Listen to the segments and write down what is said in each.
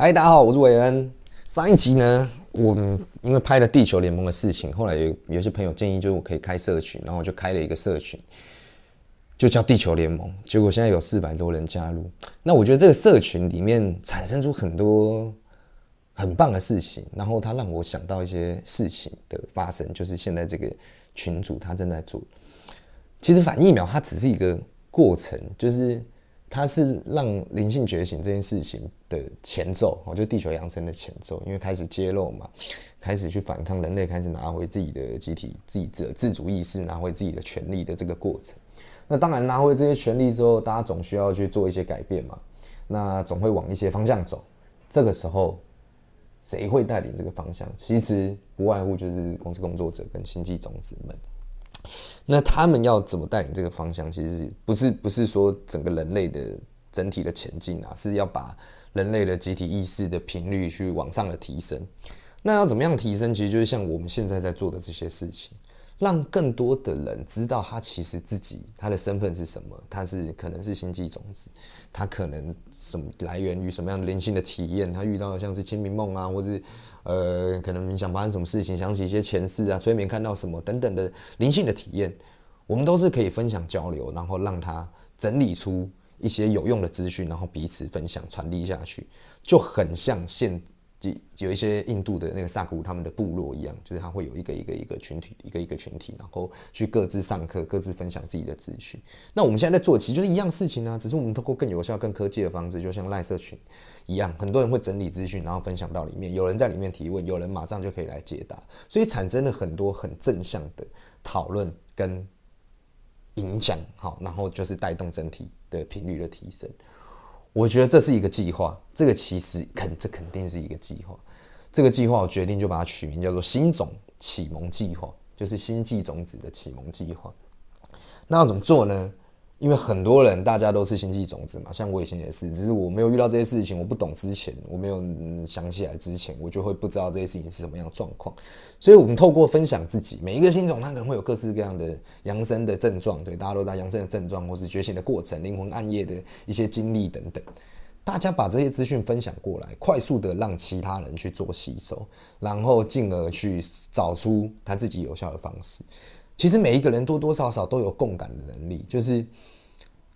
嗨，大家好，我是韦恩。上一集呢，我因为拍了地球联盟的事情，后来有有些朋友建议，就是我可以开社群，然后我就开了一个社群，就叫地球联盟。结果现在有四百多人加入。那我觉得这个社群里面产生出很多很棒的事情，然后它让我想到一些事情的发生，就是现在这个群主他正在做。其实反疫苗它只是一个过程，就是。它是让灵性觉醒这件事情的前奏，我觉得地球养成的前奏，因为开始揭露嘛，开始去反抗人类，开始拿回自己的集体、自己的自主意识，拿回自己的权利的这个过程。那当然拿回这些权利之后，大家总需要去做一些改变嘛，那总会往一些方向走。这个时候，谁会带领这个方向？其实不外乎就是公司工作者跟星际种子们。那他们要怎么带领这个方向？其实不是不是说整个人类的整体的前进啊，是要把人类的集体意识的频率去往上的提升。那要怎么样提升？其实就是像我们现在在做的这些事情，让更多的人知道他其实自己他的身份是什么，他是可能是星际种子，他可能什么来源于什么样的灵性的体验，他遇到像是清明梦啊，或是。呃，可能你想发生什么事情，想起一些前世啊，催眠看到什么等等的灵性的体验，我们都是可以分享交流，然后让他整理出一些有用的资讯，然后彼此分享传递下去，就很像现。就有一些印度的那个萨古他们的部落一样，就是他会有一个一个一个群体，一个一个群体，然后去各自上课，各自分享自己的资讯。那我们现在在做，其实就是一样事情啊，只是我们通过更有效、更科技的方式，就像赖社群一样，很多人会整理资讯，然后分享到里面，有人在里面提问，有人马上就可以来解答，所以产生了很多很正向的讨论跟影响，好，然后就是带动整体的频率的提升。我觉得这是一个计划，这个其实肯这肯定是一个计划。这个计划我决定就把它取名叫做“新种启蒙计划”，就是星际种子的启蒙计划。那要怎么做呢？因为很多人大家都是星际种子嘛，像我以前也是，只是我没有遇到这些事情，我不懂之前，我没有想起来之前，我就会不知道这些事情是什么样的状况。所以，我们透过分享自己，每一个星种它可能会有各式各样的扬升的症状，对，大家都在扬升的症状，或是觉醒的过程，灵魂暗夜的一些经历等等。大家把这些资讯分享过来，快速的让其他人去做吸收，然后进而去找出他自己有效的方式。其实每一个人多多少少都有共感的能力，就是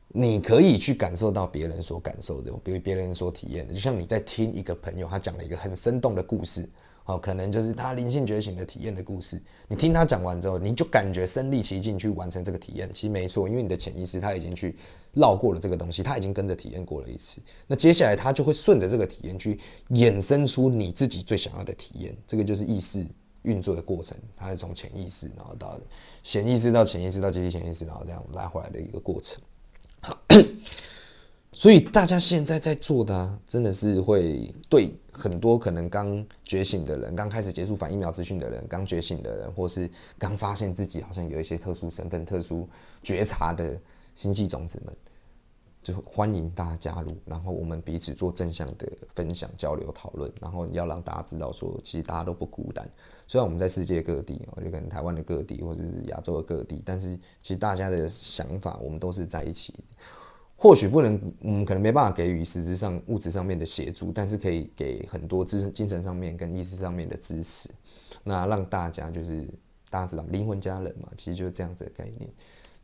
你可以去感受到别人所感受的，比如别人所体验的。就像你在听一个朋友他讲了一个很生动的故事，好，可能就是他灵性觉醒的体验的故事。你听他讲完之后，你就感觉身历其境去完成这个体验。其实没错，因为你的潜意识他已经去绕过了这个东西，他已经跟着体验过了一次。那接下来他就会顺着这个体验去衍生出你自己最想要的体验。这个就是意识。运作的过程，它是从潜意识，然后到显意识到潜意识到集体潜意识，然后这样拉回来的一个过程。所以大家现在在做的啊，真的是会对很多可能刚觉醒的人、刚开始接触反疫苗资讯的人、刚觉醒的人，或是刚发现自己好像有一些特殊身份、特殊觉察的星际种子们。就欢迎大家加入，然后我们彼此做正向的分享、交流、讨论，然后要让大家知道说，其实大家都不孤单。虽然我们在世界各地，就可能台湾的各地或者是亚洲的各地，但是其实大家的想法，我们都是在一起。或许不能，嗯可能没办法给予实质上物质上面的协助，但是可以给很多精精神上面跟意识上面的支持。那让大家就是大家知道，灵魂家人嘛，其实就是这样子的概念。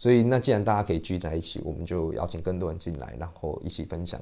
所以，那既然大家可以聚在一起，我们就邀请更多人进来，然后一起分享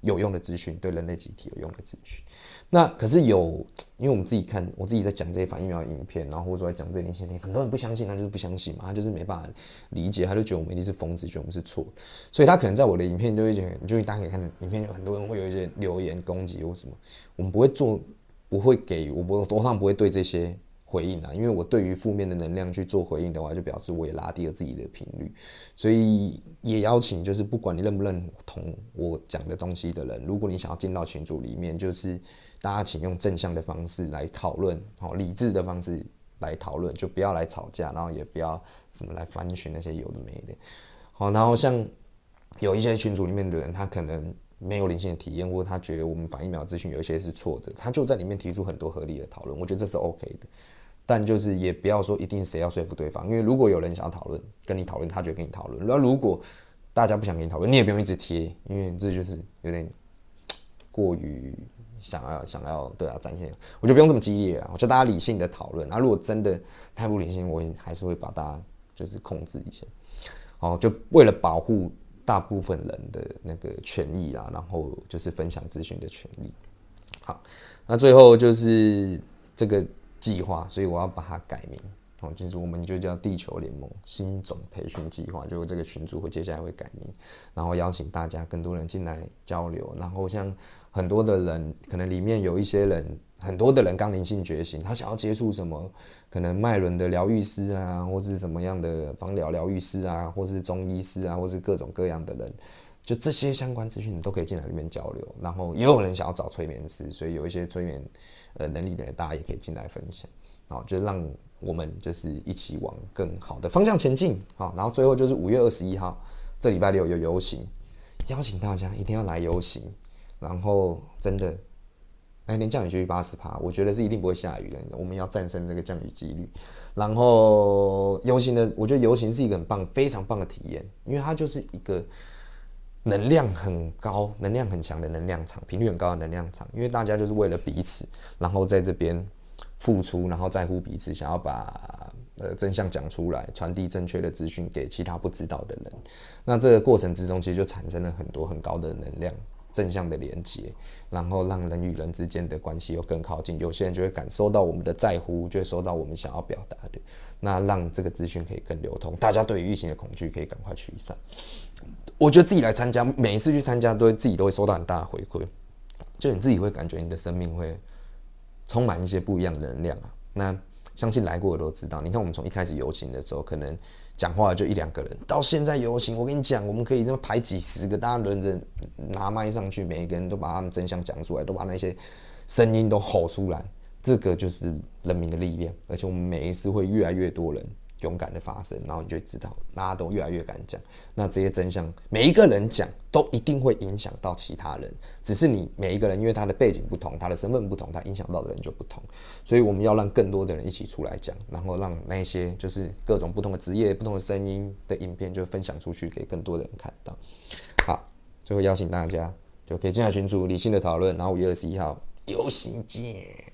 有用的资讯，对人类集体有用的资讯。那可是有，因为我们自己看，我自己在讲这些反疫苗影片，然后或者说在讲这些事情，很多人不相信，他就是不相信嘛，他就是没办法理解，他就觉得我们一定是疯子，觉得我们是错。所以他可能在我的影片就会觉得，就大家可以看到影片，有很多人会有一些留言攻击或什么，我们不会做，不会给我，我通常不会对这些。回应啊，因为我对于负面的能量去做回应的话，就表示我也拉低了自己的频率，所以也邀请就是不管你认不认同我讲的东西的人，如果你想要进到群组里面，就是大家请用正向的方式来讨论，好理智的方式来讨论，就不要来吵架，然后也不要什么来翻寻那些有的没的。好，然后像有一些群组里面的人，他可能没有灵性的体验，或他觉得我们反疫苗资讯有一些是错的，他就在里面提出很多合理的讨论，我觉得这是 OK 的。但就是也不要说一定谁要说服对方，因为如果有人想要讨论，跟你讨论，他就跟你讨论。那如果大家不想跟你讨论，你也不用一直贴，因为这就是有点过于想要想要对啊展现，我就不用这么激烈啊，我觉得大家理性的讨论啊，如果真的太不理性，我也还是会把大家就是控制一下，哦，就为了保护大部分人的那个权益啊，然后就是分享资讯的权利。好，那最后就是这个计划，所以我要把它改名。哦，就是我们就叫地球联盟新总培训计划，就这个群组会接下来会改名，然后邀请大家更多人进来交流，然后像很多的人，可能里面有一些人，很多的人刚灵性觉醒，他想要接触什么，可能脉轮的疗愈师啊，或是什么样的芳疗疗愈师啊，或是中医师啊，或是各种各样的人，就这些相关资讯你都可以进来里面交流，然后也有人想要找催眠师，所以有一些催眠呃能力的人，大家也可以进来分享，好，就让。我们就是一起往更好的方向前进，好，然后最后就是五月二十一号，这礼拜六有游行，邀请大家一定要来游行，然后真的，那天降雨几率八十趴，我觉得是一定不会下雨的，我们要战胜这个降雨几率，然后游行的，我觉得游行是一个很棒、非常棒的体验，因为它就是一个能量很高、能量很强的能量场，频率很高的能量场，因为大家就是为了彼此，然后在这边。付出，然后在乎彼此，想要把呃真相讲出来，传递正确的资讯给其他不知道的人。那这个过程之中，其实就产生了很多很高的能量，正向的连接，然后让人与人之间的关系又更靠近。有些人就会感受到我们的在乎，就会收到我们想要表达的。那让这个资讯可以更流通，大家对于疫情的恐惧可以赶快驱散。我觉得自己来参加，每一次去参加，都会自己都会收到很大的回馈，就你自己会感觉你的生命会。充满一些不一样的能量啊！那相信来过的都知道。你看，我们从一开始游行的时候，可能讲话就一两个人，到现在游行，我跟你讲，我们可以那么排几十个，大家轮着拿麦上去，每一个人都把他们真相讲出来，都把那些声音都吼出来。这个就是人民的力量，而且我们每一次会越来越多人。勇敢的发声，然后你就知道，大家都越来越敢讲。那这些真相，每一个人讲都一定会影响到其他人。只是你每一个人，因为他的背景不同，他的身份不同，他影响到的人就不同。所以我们要让更多的人一起出来讲，然后让那些就是各种不同的职业、不同的声音的影片，就分享出去给更多的人看到。好，最后邀请大家就可以进来群组理性的讨论，然后五月二十一号游行见。